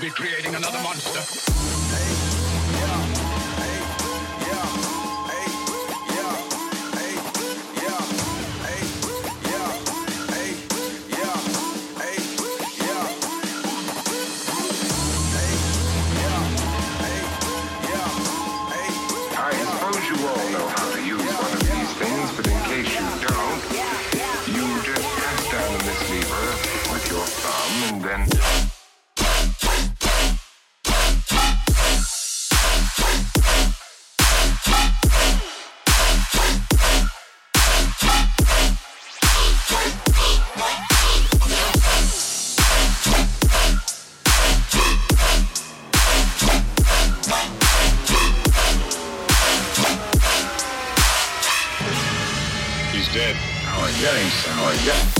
be creating another monster. something like.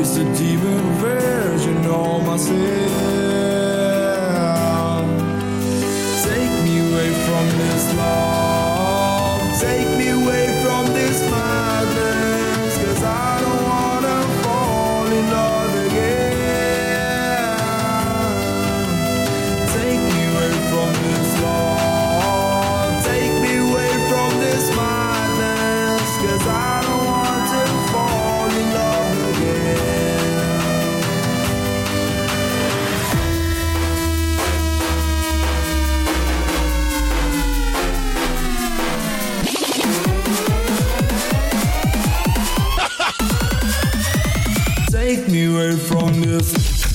It's a demon version of myself. music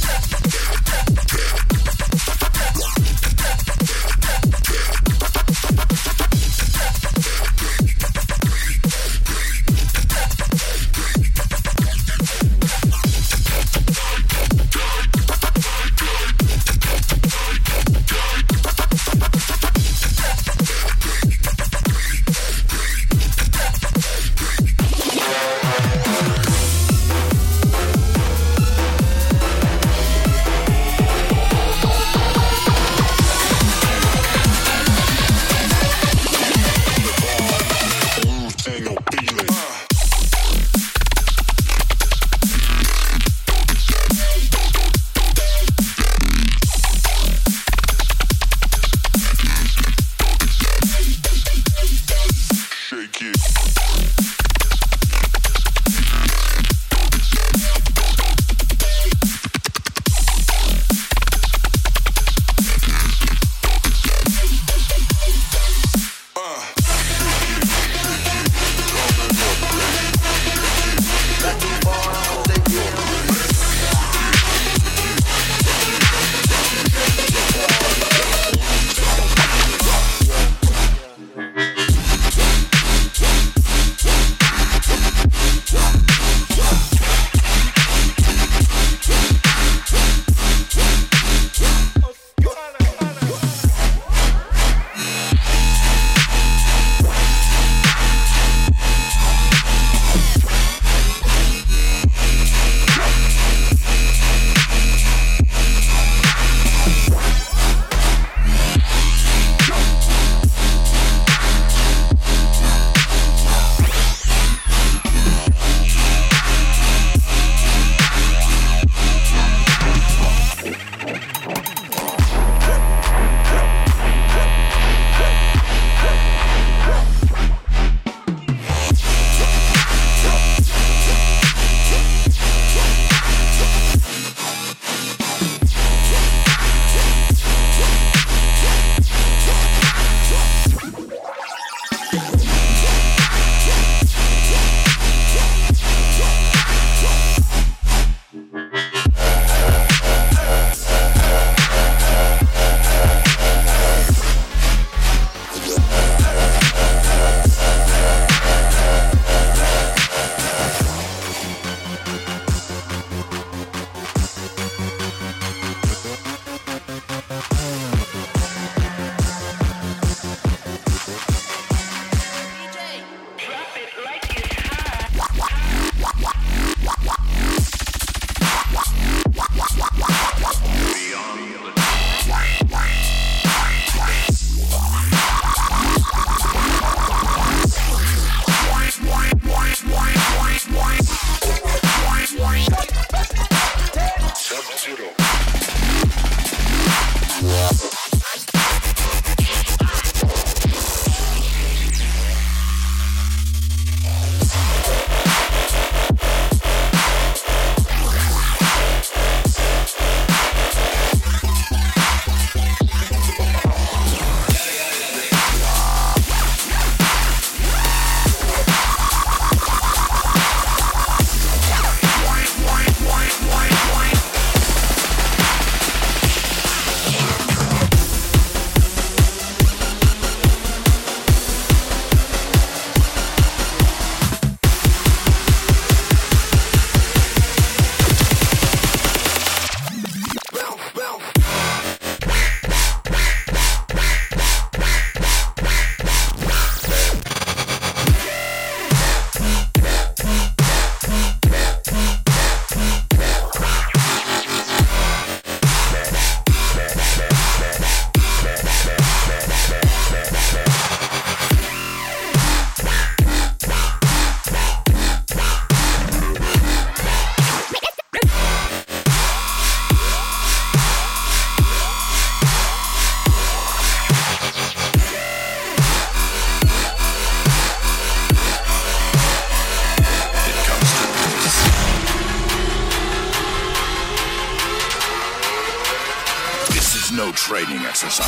training exercise.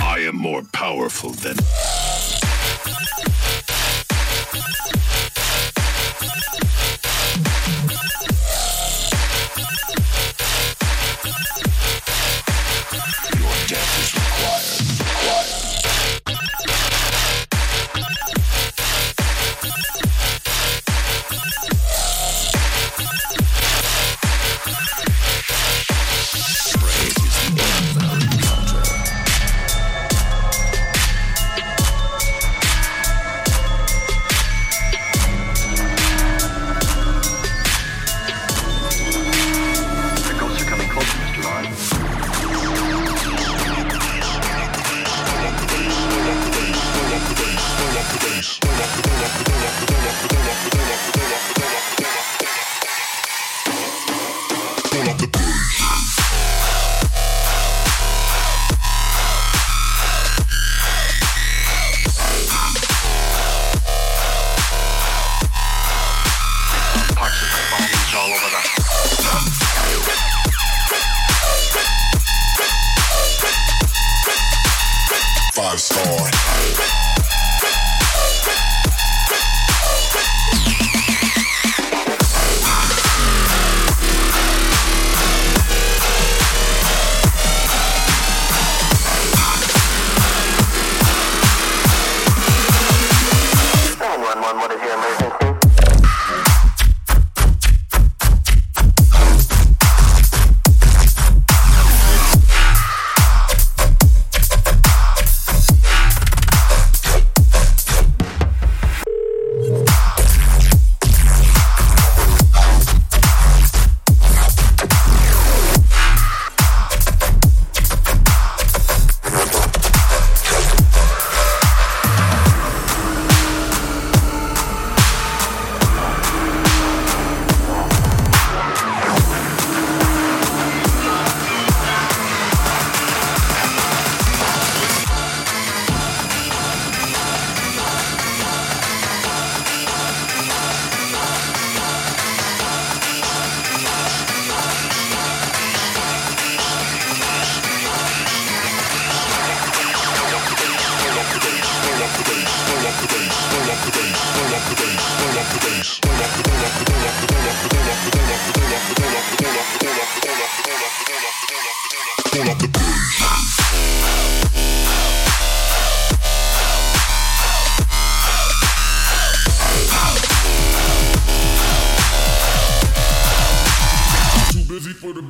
I am more powerful than.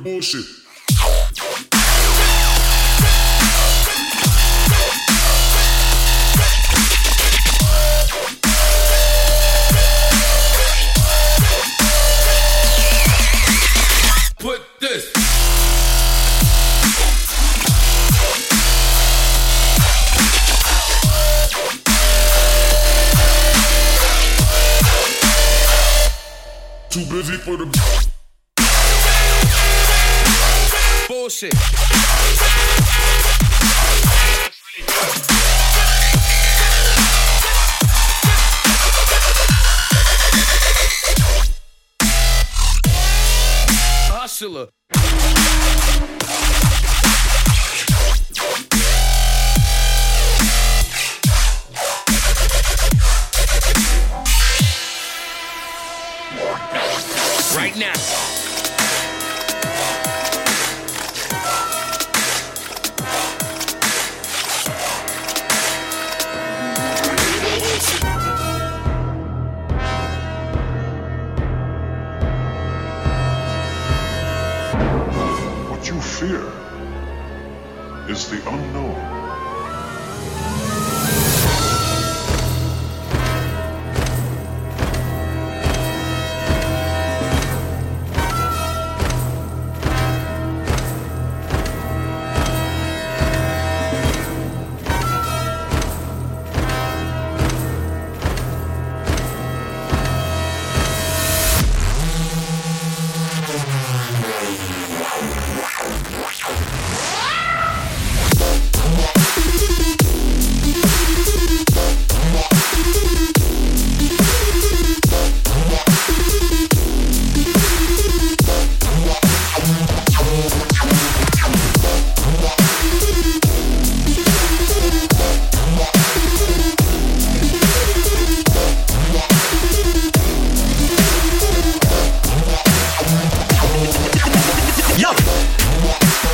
bullshit. Put this. Too busy for the... Right now. Yes.